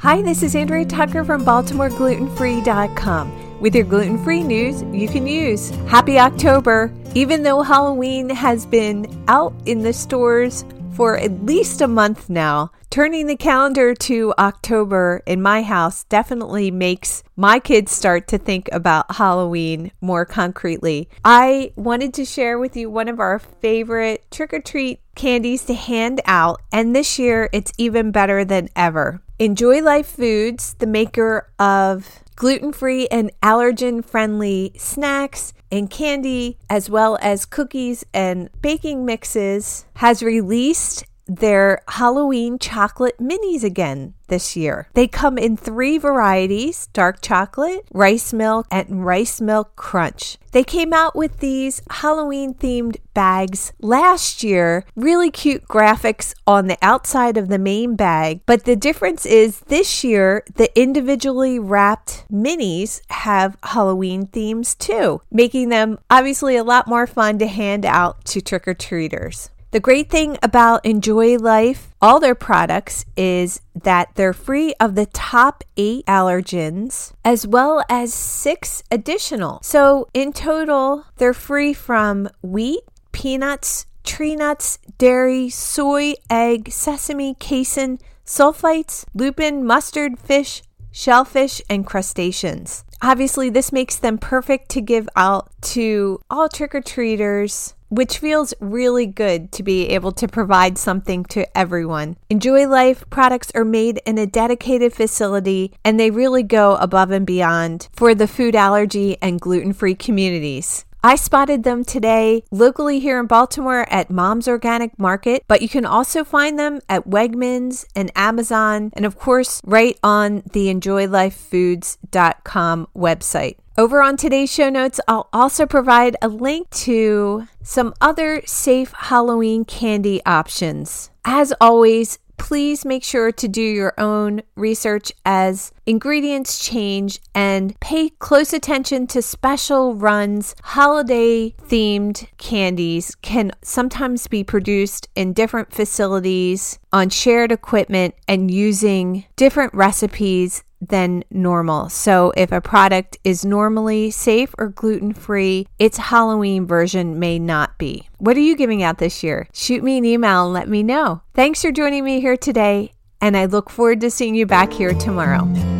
Hi, this is Andrea Tucker from BaltimoreGlutenFree.com with your gluten free news you can use. Happy October! Even though Halloween has been out in the stores for at least a month now, turning the calendar to October in my house definitely makes my kids start to think about Halloween more concretely. I wanted to share with you one of our favorite trick or treat candies to hand out, and this year it's even better than ever. Enjoy Life Foods, the maker of gluten free and allergen friendly snacks and candy, as well as cookies and baking mixes, has released their Halloween chocolate minis again this year. They come in three varieties dark chocolate, rice milk, and rice milk crunch. They came out with these Halloween themed bags last year. Really cute graphics on the outside of the main bag. But the difference is this year, the individually wrapped minis have Halloween themes too, making them obviously a lot more fun to hand out to trick or treaters. The great thing about Enjoy Life, all their products, is that they're free of the top eight allergens as well as six additional. So in total, they're free from wheat, peanuts, tree nuts, dairy, soy, egg, sesame, casein, sulfites, lupin, mustard, fish, shellfish, and crustaceans. Obviously, this makes them perfect to give out to all trick or treaters which feels really good to be able to provide something to everyone. Enjoy Life products are made in a dedicated facility and they really go above and beyond for the food allergy and gluten free communities. I spotted them today locally here in Baltimore at Mom's Organic Market, but you can also find them at Wegmans and Amazon, and of course, right on the EnjoyLifeFoods.com website. Over on today's show notes, I'll also provide a link to some other safe Halloween candy options. As always, please make sure to do your own research as ingredients change and pay close attention to special runs. Holiday themed candies can sometimes be produced in different facilities on shared equipment and using different recipes than normal. So, if a product is normally safe or gluten free, its Halloween version may not What are you giving out this year? Shoot me an email and let me know. Thanks for joining me here today, and I look forward to seeing you back here tomorrow.